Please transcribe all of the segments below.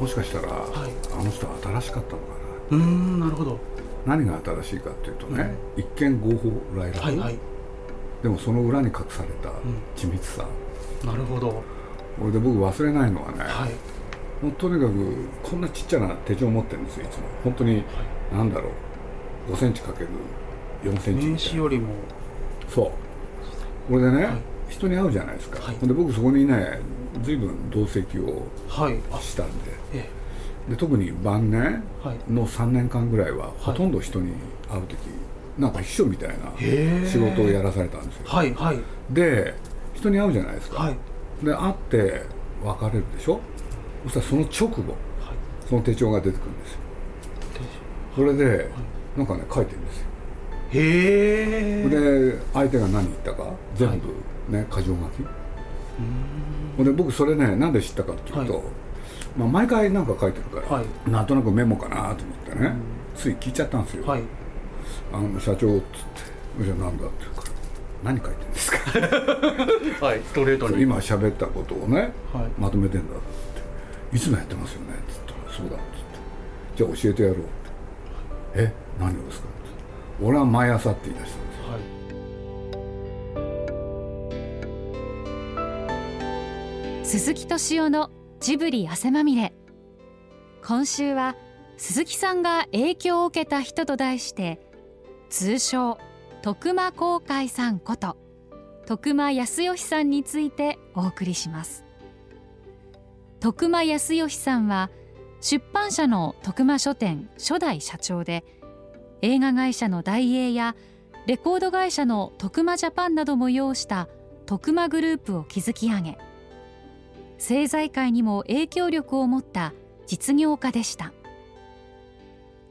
もしかしたら、はい。あの人は新しかったのかうーんなるほど。な何が新しいかっていうとね、一見合法来楽、はいはい。でもその裏に隠された緻密さ、なるほど。これで僕忘れないのはね、はい。もうとにかくこんなちっちゃな手帳持ってるんですよいつも。本当に、なんだろう。5センチかける4センチみ名たいな。刺よりも。そう。これでね、はい。人に会うじゃないですか、はい。で僕そこにね随分同席をしたんで。えで特に晩年の3年間ぐらいはほとんど人に会う時、なんか秘書みたいな仕事をやらされたんですよ。はいはい。で人に会うじゃないですか、はい。で会って別れるでしょ？そしたらその直後はい。その手帳が出てくるんですよ。それで、なんかね書いてるんですよ。へえ。で相手が何言ったか全部ね箇条書きで僕それねなんで知ったかっていうと、はい。まあ、毎回なんか書いてるから、はい。なんとなくメモかなと思ってね、つい聞いちゃったんですよ、はい。あの社長っつって「じゃあなんだ?」って言うから「何書いてるんですか? はいストレート」に。今喋ったことをね、はい。まとめてんだっつって「いつもやってますよね」っつったら「そうだ」っつって「じゃあ教えてやろう」って「え何をですか?」って。俺は毎朝って言い出した鈴木敏夫のジブリ汗まみれ。今週は鈴木さんが影響を受けた人と題して通称徳間公海さんこと徳間康義さんについてお送りします。徳間康義さんは出版社の徳間書店初代社長で映画会社の大映やレコード会社の徳間ジャパンなども擁した徳間グループを築き上げ政財界にも影響力を持った実業家でした。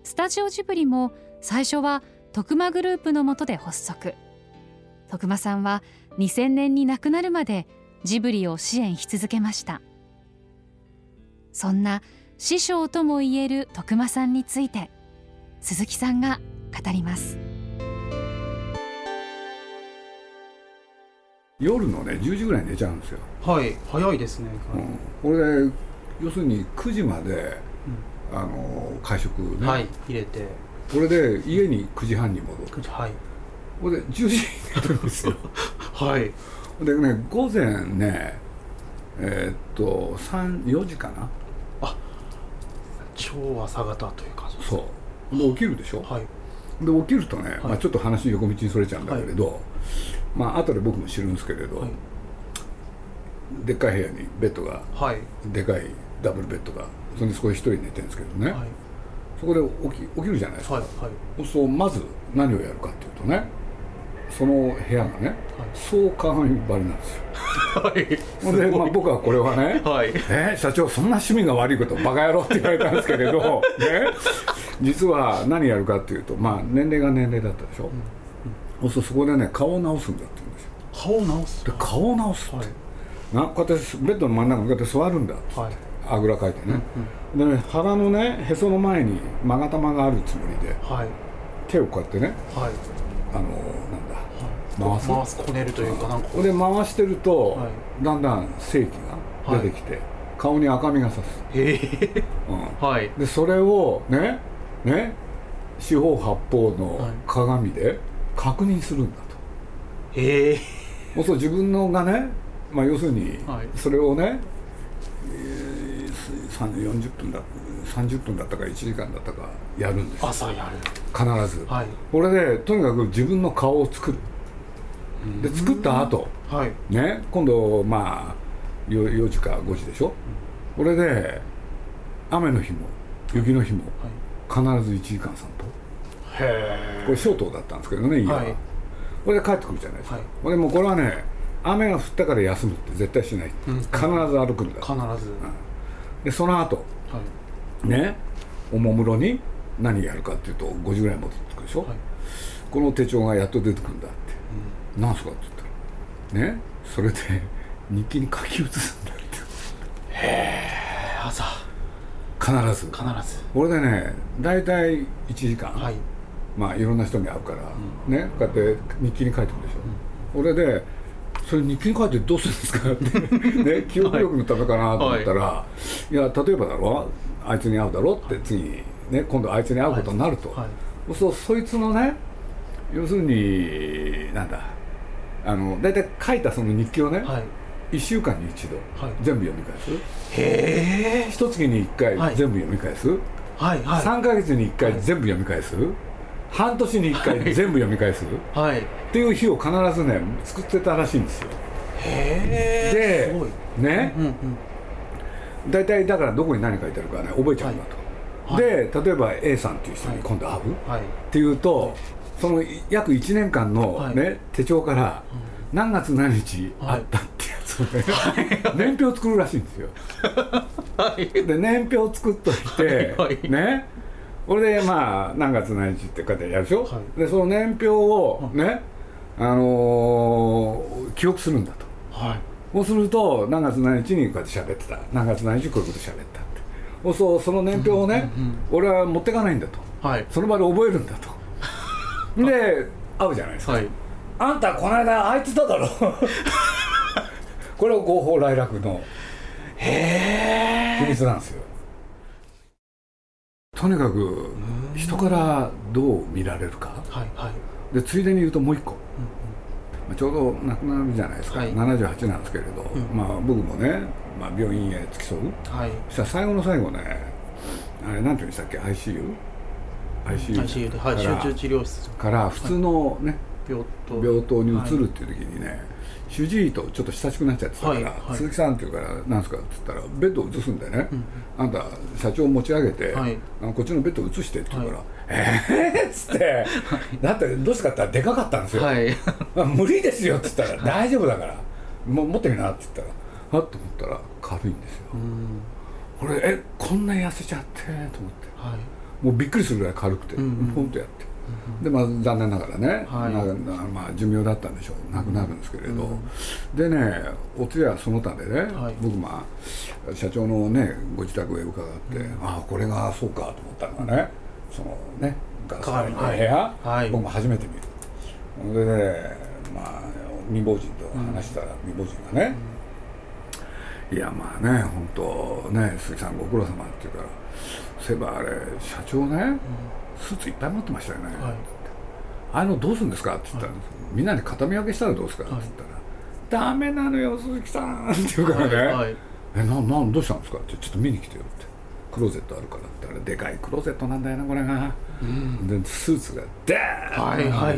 スタジオジブリも最初は徳間グループの下で発足。徳間さんは2000年に亡くなるまでジブリを支援し続けました。そんな師匠ともいえる徳間さんについて鈴木さんが語ります。夜のね10時ぐらいに寝ちゃうんですよ、はい早いですねうん、これで要するに9時まで、あの会食ね、はい入れて。これで家に9時半に戻る。はい。これで10時に寝るんですよ。はい。でね午前ねえーっと34時かな。超朝方という感じそう。で起きるでしょ、はい。で起きるとね、まあ、ちょっと話横道にそれちゃうんだけれど、まあ後で僕も知るんですけれど、はい。でっかい部屋にベッドがはい。でかいダブルベッドがそれでそこで一人寝てるんですけどね、はい。そこで起き起きるじゃないですか、はいはい。そうまず何をやるかっていうとねその部屋がね、総鏡張りなんですよ。はい。で、まあ、僕はこれはねはい。えー社長そんな趣味が悪いことバカ野郎って言われたんですけれど、ね、実は何やるかっていうとまあ年齢が年齢だったでしょ、そうするとそこでね顔を直すんだって言うんですよ。顔を直す。で顔を直すって、はい。なこうやってベッドの真ん中にこうやって座るんだって。はい。あぐらかいてね、でね腹のねへその前に勾玉があるつもりではい。手をこうやってねはい。あのなんだ回す。回すこねるというかなんかこれで回してると、はだんだん正気が出てきて、顔に赤みがさす、へえ。うん。はい。でそれをねね四方八方のはい。鏡で確認するんだと、へえ。もうそう自分のがね、まあ、要するにはい。それをね、えー30 40分だ30分だったか1時間だったかやるんですよ。朝やる。必ず、はい。これでとにかく自分の顔を作る。で作った後。はい。ね今度まあ 4, 4時か5時でしょ、これで雨の日も雪の日も必ず1時間散歩。へこれ消灯だったんですけどね家は、はい。これで帰ってくるじゃないですか、はい。これもうこれはね雨が降ったから休むって絶対しない、うん。必ず歩くんだ必ず。でその後はい。ねおもむろに何やるかっていうと5時ぐらいに戻ってくるでしょ、はい。この手帳がやっと出てくるんだって、なん。すかって言ったらねそれで 日記に書き写すんだって。朝。必ず。必ず。これでね大体1時間、はいまあいろんな人に会うから、ねこうやって日記に書いてくるでしょ、これでそれ日記に書いてどうするんですか？って、ね、記憶力のためかなと思ったら、い、や例えばだろあいつに会うだろって次、ね、今度あいつに会うことになると、はい。そうそいつのね要するになんだあの大体書いたその日記をね、はい。1週間に一度、はい。全部読み返す。へえ。一月に1回はい。全部読み返す、はいはい。3か月に1回全部読み返す、半年に1回全部読み返す、はい。っていう日を必ずね作ってたらしいんですよ。へえでね？うんうん大体だからどこに何書いてあるかね覚えちゃうんだと、はい。で例えば A さんっていう人に今度会う、はい。っていうとその約1年間の、はい。ね手帳から何月何日あったってやつをね、年表を作るらしいんですよ。はい。で年表を作っといて、ね？これでまあ何月何日って書いてやるでしょ、はい。でその年表をね、あのー記憶するんだと。はい。そうすると何月何日にこうやって喋ってた。何月何日こういうこと喋ったって。そうそうその年表をね、俺は持ってかないんだと。はい。その場で覚えるんだと。で会うじゃないですか、はい。あんたこの間あいつだだろ？これは合法来楽の秘密なんですよとにかく人からどう見られるか。はいはい。でついでに言うともう一個、まあちょうど亡くなるじゃないですか、はい。78なんですけれど、ん。まあ僕もね、まあ、病院へ付き添う。はい。そしたら最後の最後ねあれなんて言うんでしたっけ？ICU? ICU, ICU で、はい、集中治療室。から普通のね、病棟。病棟に移るっていう時にね、主治医とちょっと親しくなっちゃってたから、はいはい。鈴木さんっていうから「なんですか?」って言ったらベッドを移すんでね、あんた社長を持ち上げて、はい。あのこっちのベッドを移してって言うからは「えーっつって、だってどうしてかって言ったらでかかったんですよ、無理ですよって言ったら大丈夫だからもう持ってみなって言ったらはっと思ったら軽いんですよ、うん。これえこんな痩せちゃってと思って。はい。もうびっくりするぐらい軽くて、うんうん。ポンとやって、でまあ残念ながらね、はい。まあ、寿命だったんでしょう。亡くなるんですけれど、でねお通夜その他でね、はい。僕まあ社長のねご自宅へ伺って、ああこれがそうかと思ったのがねそのねガラスの部屋、はい。僕も初めて見る。でねまあ未亡人と話したら、未亡人がね、いやまあね本当ね鈴木さんご苦労様って言うからそういえばあれ社長ね、スーツいっぱい持ってましたよね、はい。ああいうのどうするんですかって言ったら、みんなに片見分けしたらどうですかって言ったら、ダメなのよ鈴木さんって言うからね、はい。はいえななんどうしたんですかってちょっと見に来てよって。クローゼットあるから。って言ったらでかいクローゼットなんだよなこれが、でスーツがダーンはいはい。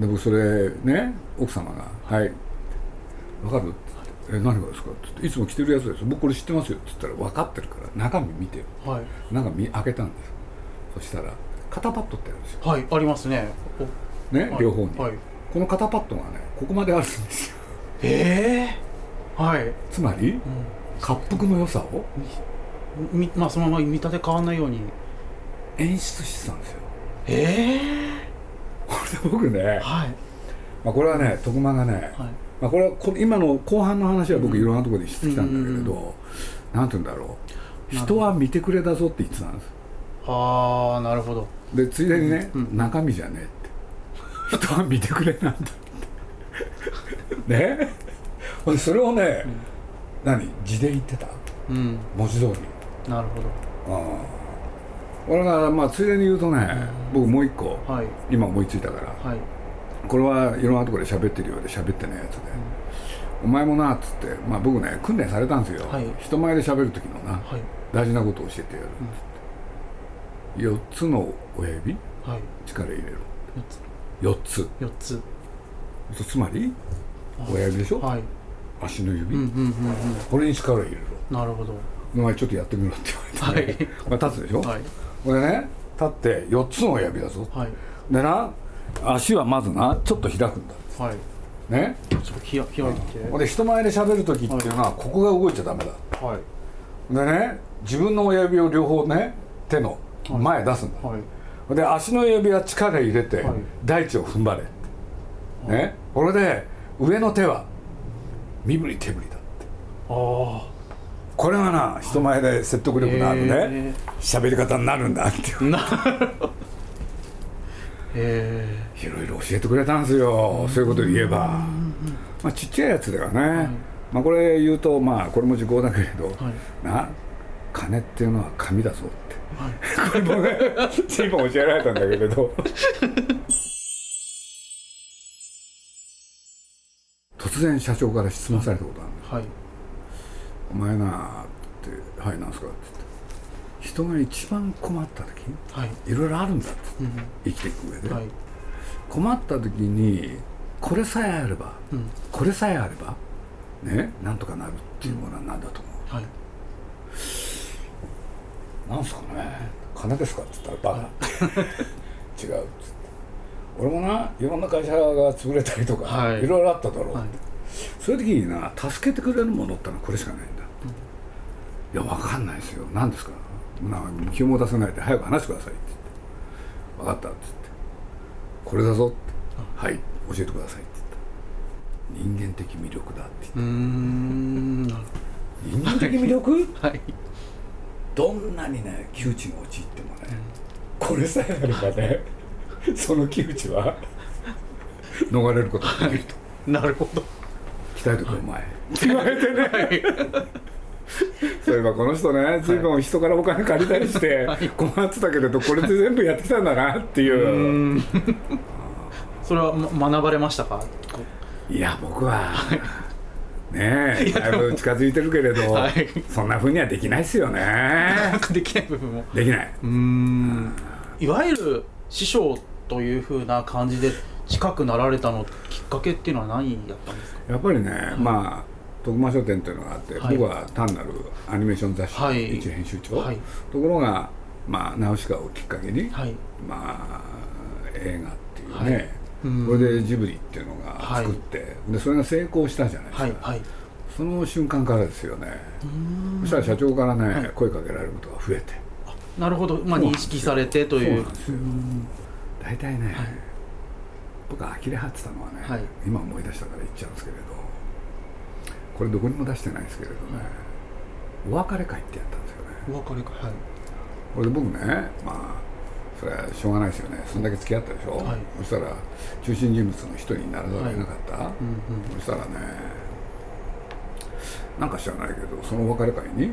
で僕それね奥様が「はい。わかる?」って「え何がですか?」って言って「いつも着てるやつです。僕これ知ってますよ」って言ったら「分かってるから中身見てよ。はい。中身開けたんですそしたら肩パッドってあるんですよ。はいありますね。ね、はい両方に、はい。この肩パッドがねここまであるんですよ。ええはい。つまり滑腹の良さを？みまあそのまま見立て変わんないように。演出してたんですよ。ええこれで僕ね、はい。まあ、これはね徳間がね、はい。まあ、これはこ今の後半の話は僕いろんなところでしてきたんだけれど、なんて言うんだろう。人は見てくれだぞって言ってたんですああなるほど。でついでにね、うん。中身じゃねえって。人は見てくれなんだって。ね？それをね、何？字で言ってた？うん。文字通り。なるほああ。俺がまあついでに言うとね、僕もう一個どはい。今思いついたから。はい。これはいろんなところで喋ってるようで喋ってないやつで、お前もなっつって。まあ僕ね訓練されたんですよ、はい。人前で喋る時のな、はい。大事なことを教えてやるっつって、4つの親指？はい。力入れろ。四4つ。つ。四つつまり親指でしょ、はい。足の指、うんうんうんこれに力入れろ。うんなるほど。お前ちょっとやってみろって言われて、ねまあ立つでしょ、はい。これね立って4つの親指だぞ。はい。でな足はまずなちょっと開くんだ。はい。ね？ちょっと開いて。ほんで人前で喋る時っていうのはここが動いちゃダメだ。はい。でね自分の親指を両方ね手の前へ出すんだ、はい。で足の指は力入れてはい。大地を踏ん張れ、ね。これで上の手は身振り手振りだあこれがな人前で説得力のあるね。へ喋り方になるんだっていう。あなへいろいろ教えてくれたんですよ。そういうことで言えば、まあ、ちっちゃいやつではね、まあ、これ言うとまあこれも時効だけれど、はい。な金っていうのは紙だぞこれもね随分教えられたんだけれど。突然社長から質問されたことあるんですはい。お前なって「はいなんすか?」って言って。人が一番困った時はい。いろいろあるんだって。うん。生きていく上で、はい。困った時にこれさえあればうん。これさえあればねなんとかなるっていうものは何だと思う、はいなんすかね。金ですか？って言ったらバカ。違うっつって。俺もないろんな会社が潰れたりとか、はい。い、ろいろあっただろうって、はい。そういう時にな助けてくれるものってのはこれしかないんだ、いやわかんないですよ。何ですか？なんか気も出せないで早く話してくださいって言って。分かったって言って。これだぞって。はい。教えてくださいって言った。人間的魅力だって言って人間的魅力？はいどんなにね窮地に陥ってもね、これさえあればね その窮地は逃れることができると。なるほど。鍛えてくれお前。言われてね。そういえばこの人ね随分人からお金借りたりして困ってたけれどこれで全部やってきたんだなっていう。それは、ま、学ばれましたか？いや僕はねえだいぶ近づいてるけれど、はい。そんなふうにはできないですよね。なんかできない部分も。できない。うーん。いわゆる師匠というふうな感じで近くなられたのきっかけっていうのは何やったんですか？やっぱりね、まあ徳間書店っていうのがあって、はい。僕は単なるアニメーション雑誌のはい。一編集長、はい。ところがまあナウシカをきっかけに、はい。まあ映画っていうね、これでジブリっていうのが作って、でそれが成功したじゃないですか、その瞬間からですよね。そしたら社長からね、はい。声かけられることが増えて。なるほど、まあ、認識されてという。大体ね、はい。僕が呆れ張ってたのはね、はい。今思い出したから言っちゃうんですけれどこれどこにも出してないんですけれどね、お別れ会ってやったんですよね。お別れかはい。これで僕ねまあそれはしょうがないですよね。そんだけ付き合ったでしょ、はい。そしたら中心人物の一人にならざるを得なかった、うんうん。そしたらねなんか知らないけどそのお別れ会に、ん。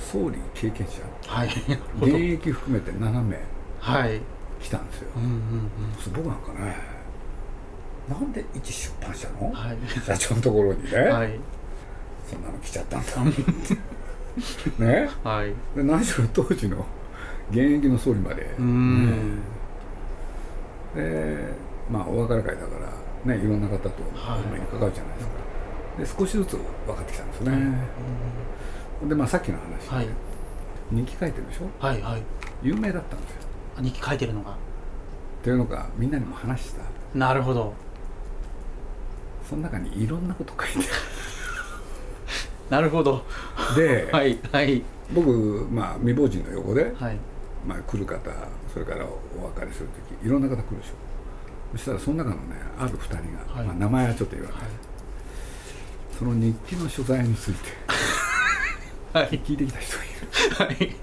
総理経験者？はい。現ど役含めて7名はい。来たんですよ、うんうんそう僕なんかねなんで一出版社の？うんはい。社長のところにね、はい。そんなの来ちゃったんだ。ね？はい。で何しろ当時の現役の総理まで、うでまあお別れ会だからねいろんな方とはい。お目にかかるじゃないですか、で少しずつ分かってきたんですね、でまあさっきの話で、はい。日記書いてるでしょ？はいはい。有名だったんですよ。あ日記書いてるのが。っていうのがみんなにも話した。なるほど。その中にいろんなこと書いて なるほど。で、はいはい。僕まあ未亡人の横で、はいまあ、来る方それからお別れする時いろんな方来るでしょ。そしたらその中のねある2人が、はい。まあ、名前はちょっと言わない、その日記の所在について はい。聞いてきた人がいる。はい。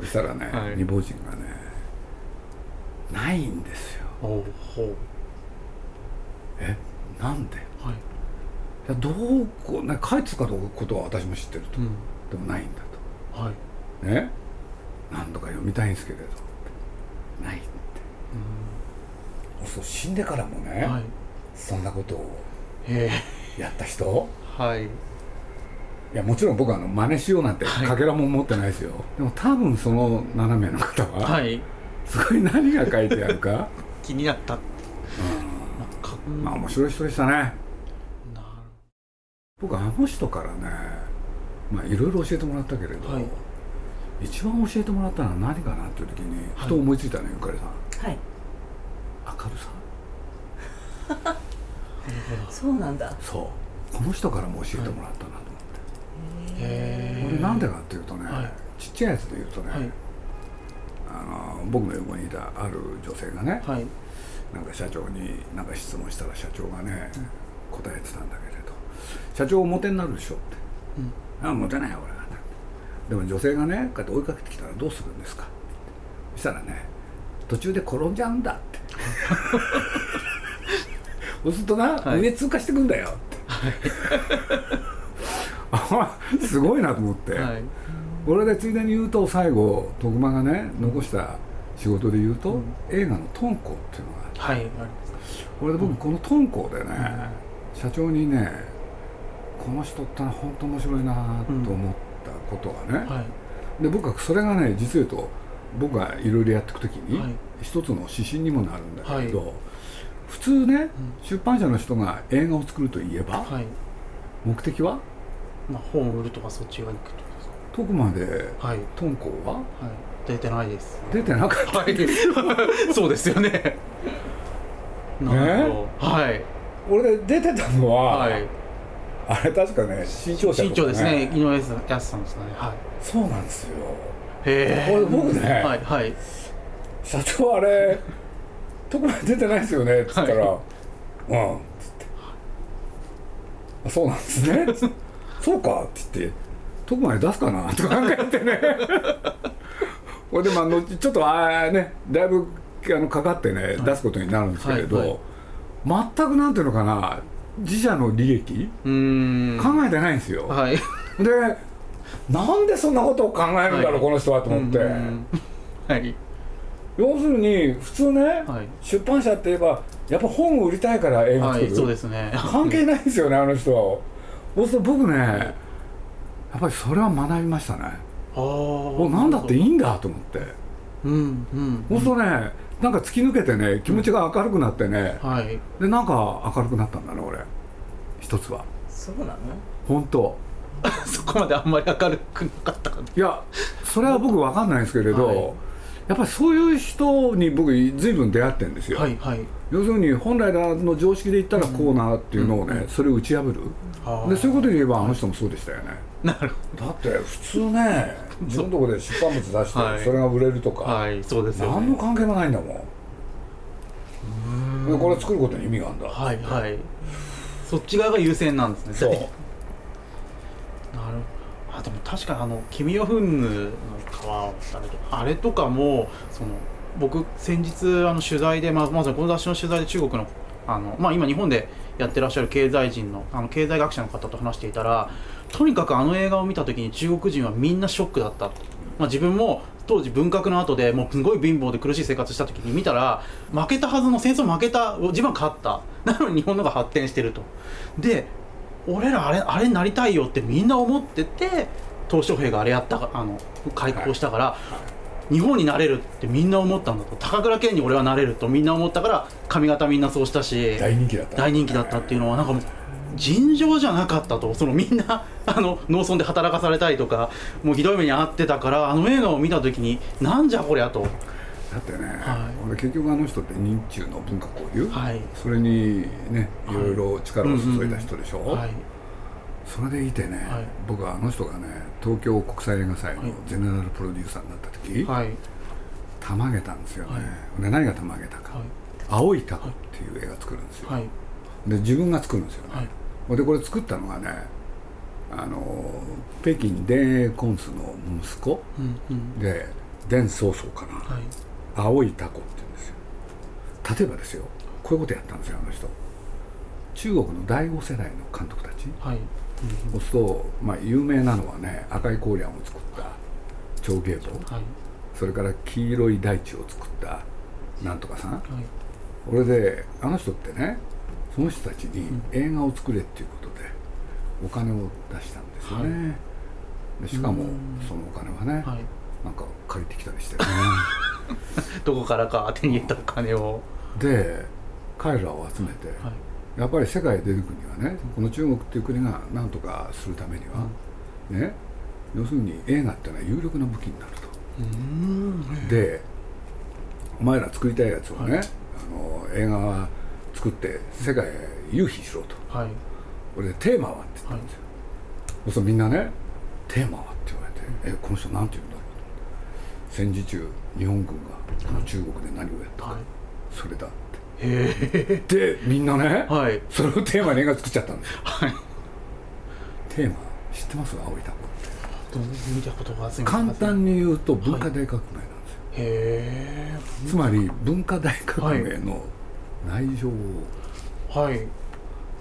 そしたらね、はい。未亡人がねないんですよ。おうほえ？なんで？はい。やどうこう、ね、書いてたかどうかことは私も知ってると、うん。でもないんだはい。とね？何度か読みたいんですけれど。ないって。そう死んでからもね、はい。そんなことをへやった人？えはい。いやもちろん僕はあの真似しようなんてはい。かけらも持ってないですよ、でも多分その7名の方は、はい。すごい何が書いてあるか、気になったうん。まあ面白い人でしたね。なる僕あの人からねまあいろいろ教えてもらったけれど、はい一番教えてもらったのは何かなっていう時にはい。ふと思いついたのよゆかりさん。はい。明るさ？そうなんだ。そう。この人からも教えてもらったなと思って、へこれなんでかっていうとね、はい。ちっちゃいやつで言うとね、はい。あの僕の横にいたある女性がね、はい。なんか社長になんか質問したら社長がね、答えてたんだけれど「社長モテになるでしょ」って「ああモテないよ俺。は」でも女性がねこうやって追いかけてきたらどうするんですか?」そしたらね途中で転んじゃうんだって。そうするとな、はい。上通過してくんだよって、あすごいなと思って、はい。俺でついでに言うと最後徳間がね残した仕事で言うと、うん。映画の「トンコ」っていうのがあってはいありこれで僕このトンコでね、社長にねこの人ってのは本当面白いなと思ったことがね、はい。で僕はそれがね実を言うと僕がいろいろやっていくときに、はい。一つの指針にもなるんだけど、は普通ね、出版社の人が映画を作るといえば、はい。目的は？まあ本を売るとかそっちが行くとか。です徳までかはい。トンコは？はい。出てないです。出てなかった、はい。そうですよね。なるほど。はい。俺で出てたのは、はいあれ確かね新潮社とか、身長ですね。井上康さんですね。はい。そうなんですよ。へえこれ僕ねはいはい。社長あれ徳まで出てないですよね。っつったら「うん」っつって「あそうなんですね」そうか」って言って「徳まで出すかな?」とか考えてね。これでまあ後ちょっとあーねだいぶあのかかってね、出すことになるんですけれど、はいはい。全くなんていうのかな自社の利益？考えてないんですよ、はい。でなんでそんなことを考えるんだろう、はい。この人はと思って、うん。はい。要するに普通ね、はい。出版社って言えばやっぱ本を売りたいから映画作る、はいそうですね。関係ないですよねあの人そうすると僕ねやっぱりそれは学びましたね。ああおなんだっていいんだと思って。うんうん。そうするとねなんか突き抜けてね気持ちが明るくなってね、はい。でなんか明るくなったんだね俺。一つは。そうなの？本当。そこまであんまり明るくなかったかな。いやそれは僕分かんないんですけれど、はい。やっぱりそういう人に僕随分出会ってるんですよ、はいはい。要するに本来の常識で言ったらこうなっていうのをね、それを打ち破る。あーでそういうことで言えばあの人もそうでしたよねなるほだって普通ね自分のところで出版物出してはい。それが売れるとか、どはい。そうですよね。何の関係もないんだもん。でこれ作ることに意味があるんだ。はいはい。そっち側が優先なんですね。そう。なるあでも確かにあの「君を踏む」の川をあれとあれとかもその僕先日あの取材で、まあ、まずこの雑誌の取材で中国のあの、まあ、今日本でやってらっしゃる経済人のあの経済学者の方と話していたらとにかくあの映画を見た時に中国人はみんなショックだった、まあ、自分も当時文革の後でもうすごい貧乏で苦しい生活した時に見たら負けたはずの戦争負けた自分は勝った。なのに日本の方が発展してると。で俺らあれあれになりたいよってみんな思ってて鄧小平があれやったかあの開港したから、日本になれるってみんな思ったんだと。高倉健に俺はなれるとみんな思ったから髪型みんなそうしたし大人気だった。大人気だったっていうのはなんかもう尋常じゃなかったと。そのみんな あの農村で働かされたりとかもうひどい目に遭ってたからあの映画を見た時になんじゃこりゃと。だってね、はい。俺結局あの人って日中の文化交流、はい。それにねい。ろいろ力を注いだ人でしょ、はい。それでいてね、はい。僕はあの人がね東京国際映画祭のはい。ゼネラルプロデューサーになった時、はい。たまげたんですよね、はい。で何がたまげたか。はい「青いタコ」っていう映画作るんですよ、はい。で自分が作るんですよね、はいでこれ作ったのがねあの北京電影コンスの息子で伝宗宗かな、はい。青いタコって言うんですよ。例えばですよこういうことやったんですよあの人。中国の第5世代の監督たちはい。そうすると、まあ、有名なのはね赤いコーリャンを作った長芸坊。はい。それから黄色い大地を作ったなんとかさん。はい。これであの人ってねその人たちに映画を作れっていうことでお金を出したんですよね、でしかもうん。そのお金はね、はい。なんか借りてきたりしてね。どこからか手に入れたお金を。で彼らを集めて、はい。やっぱり世界へ出る国はねこの中国っていう国が何とかするためには、ね要するに映画っていうのは有力な武器になると。でお前ら作りたいやつをね、はい。あの映画は作って世界へ誘致しろと。はい。俺でテーマはって言ったんですよ、そうするとみんなねテーマはって言われて、えこの人なんて言うんだろうと。戦時中日本軍がこの中国で何をやったか、はい。それだっへえてでみんなね、はい。それをテーマに映画作っちゃったんですよ。はい。テーマ知ってます？青いタコってどう見たことが簡単に言うと文化大革命なんですよ、へつまり文化大革命の内情を、えはい。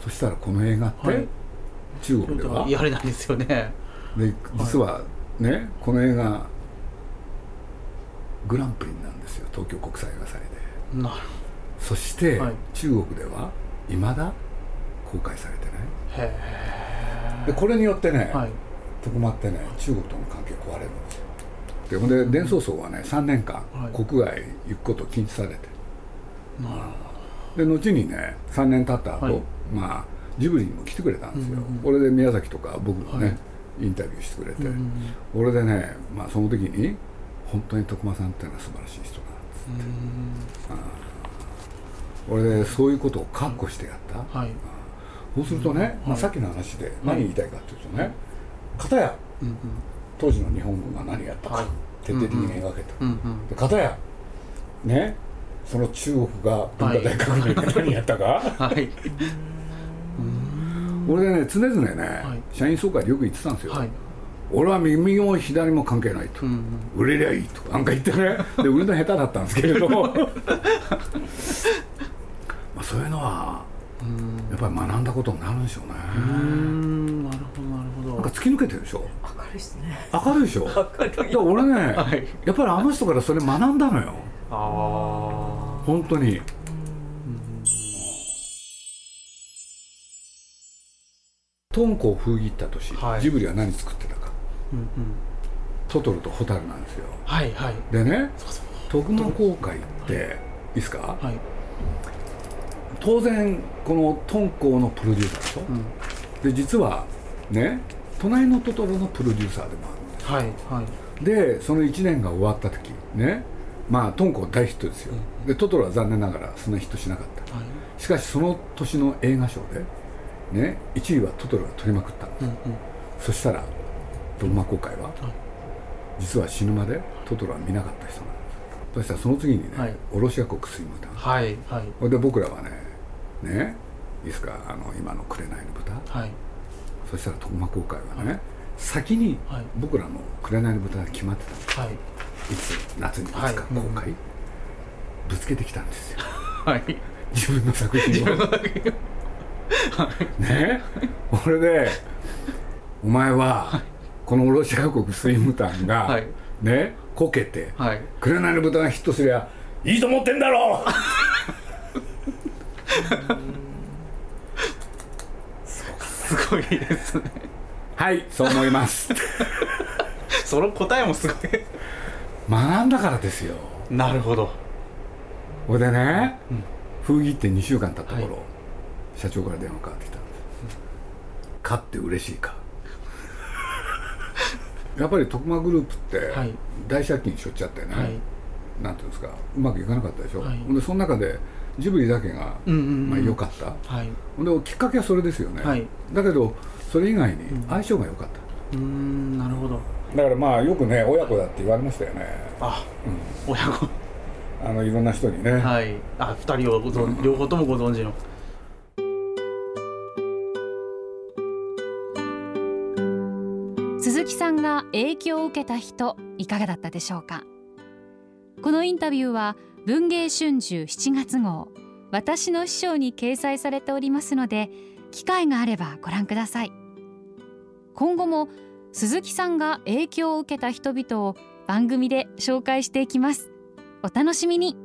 そしたらこの映画って、はい。中国では？やれないですよね。で実はね、この映画グランプリなんですよ。東京国際映画祭で。なるそして、はい。中国ではいまだ公開されてない。へでこれによってね、えはい。徳間ってね中国との関係壊れるんですよ。でほんで伝宗僧はね3年間、はい。国外行くこと禁止されて。なるで後にね3年経った後、はい。まあジブリにも来てくれたんですよ、これで宮崎とか僕もね、はい。インタビューしてくれて、俺でね、まあ、その時に本当に徳間さんっていうのは素晴らしい人だ俺でそういうことを覚悟してやった、はい。そうするとね、まあ、はいさっきの話で何言いたいかっていうとね、片や。うんうん。当時の日本軍が何やったか、はい。徹底的に描けた、で片や。ねその中国が文化大革命で何やったか、はい。俺ね常々ね、はい。社員総会でよく言ってたんですよ、はい。俺は右も左も関係ないと、うんうん。売れりゃいいと。かなんか言ってね。で売るの下手だったんですけれど。まあそういうのはうん。やっぱり学んだことになるんでしょうね、うなるほどなるほど。なんか突き抜けてるでしょ？明るいですね。明るいでしょ？だから俺ね、はい。やっぱりあの人からそれ学んだのよ。あ本当に。トンコを封切った年、はい。ジブリは何作ってたか。うんうん。トトロとホタルなんですよ。はいはい。でね徳間公開ってい。いですか？はい。当然このトンコのプロデューサーでしょ、うん。で実はね隣のトトロのプロデューサーでもあるんですはいはい。でその1年が終わった時ねまあトンコ大ヒットですよ、でトトロは残念ながらそんなヒットしなかった。はい。しかしその年の映画賞でね1位はトトロが取りまくったのうんうん。そしたらドグマ公開は、はい。実は死ぬまでトトロは見なかった人なんです。そしたらその次にね、はい。おろし屋国水ムタンはいはい。で僕らはねねいいですか？あの今の「紅の豚。はい」そしたら徳間公開はね、先にはい。僕らの「紅の豚」が決まってたのはいいつ夏にいつかはい。公開、ぶつけてきたんですよ。はい。自分の作品を。ね？俺でお前はこのおろし屋国スイムタンが、はい。ね？こけてはい「紅の豚」がヒットすりゃいいと思ってんだろ！すごいですね。はいそう思います。その答えもすごい学んだからですよ。なるほど。ほいでね、うん。封切って2週間経った頃、はい。社長から電話かかってきたんです、勝って嬉しいか。やっぱり徳間グループってはい。大借金しょっちゃってね、はい。なんていうんですかうまくいかなかったでしょ、はい。ほんでその中でジブリだけが、うんうんうんまあ、良かった。はい。ほんできっかけはそれですよね、はい。だけどそれ以外に相性が良かった、うーんなるほどだからまあよくね親子だって言われましたよね、あ親子。あのいろんな人にね、はい。あ二人をご存両方ともご存知の。鈴木さんが影響を受けた人いかがだったでしょうか？このインタビューは文藝春秋7月号私の師匠に掲載されておりますので機会があればご覧ください。今後も鈴木さんが影響を受けた人々を番組で紹介していきます。お楽しみに。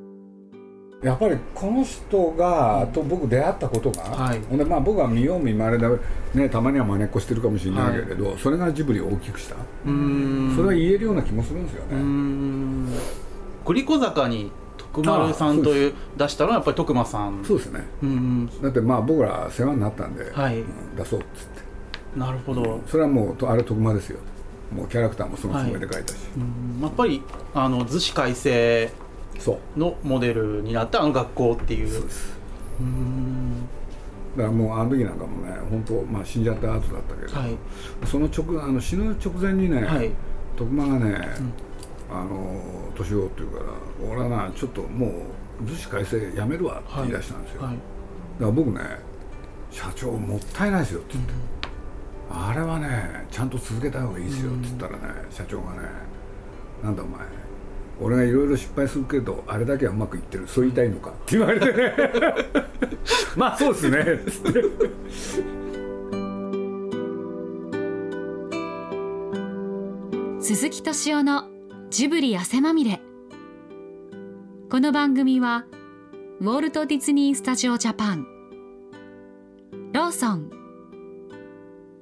やっぱりこの人がと僕出会ったことが、はい。でまあ僕は見よう見まれだ、ね、たまには真似っこしてるかもしれないけれど、それがジブリを大きくした、うーん。それは言えるような気もするんですよね、ん。グリコ坂に徳丸さんという出したのはやっぱり徳間さん。そうですね。うんうん。だってまあ僕ら世話になったんで、はい。うん出そうっつってなるほど。それはもうとあれ徳間ですよ。もうキャラクターもそのつもりで書いたし、うん。やっぱりあの逗子改正のモデルになったあの学校っていう。そうです。うーん。だからもうあの時なんかもね本当まあ死んじゃった後だったけど、はい。その直あの死ぬ直前にね、はい。徳間がね、あの年をっていうから俺はなちょっともう逗子改正やめるわって言い出したんですよ、はい。だから僕ね社長もったいないですよって言って、あれはねちゃんと続けた方がいいですよって言ったらね、社長がね。なんだお前俺がいろいろ失敗するけどあれだけはうまくいってるそう言いたいのか？って言われてね。まあそうですね。つって鈴木敏夫のジブリ汗まみれ。この番組はウォルト・ディズニー・スタジオ・ジャパン。ローソン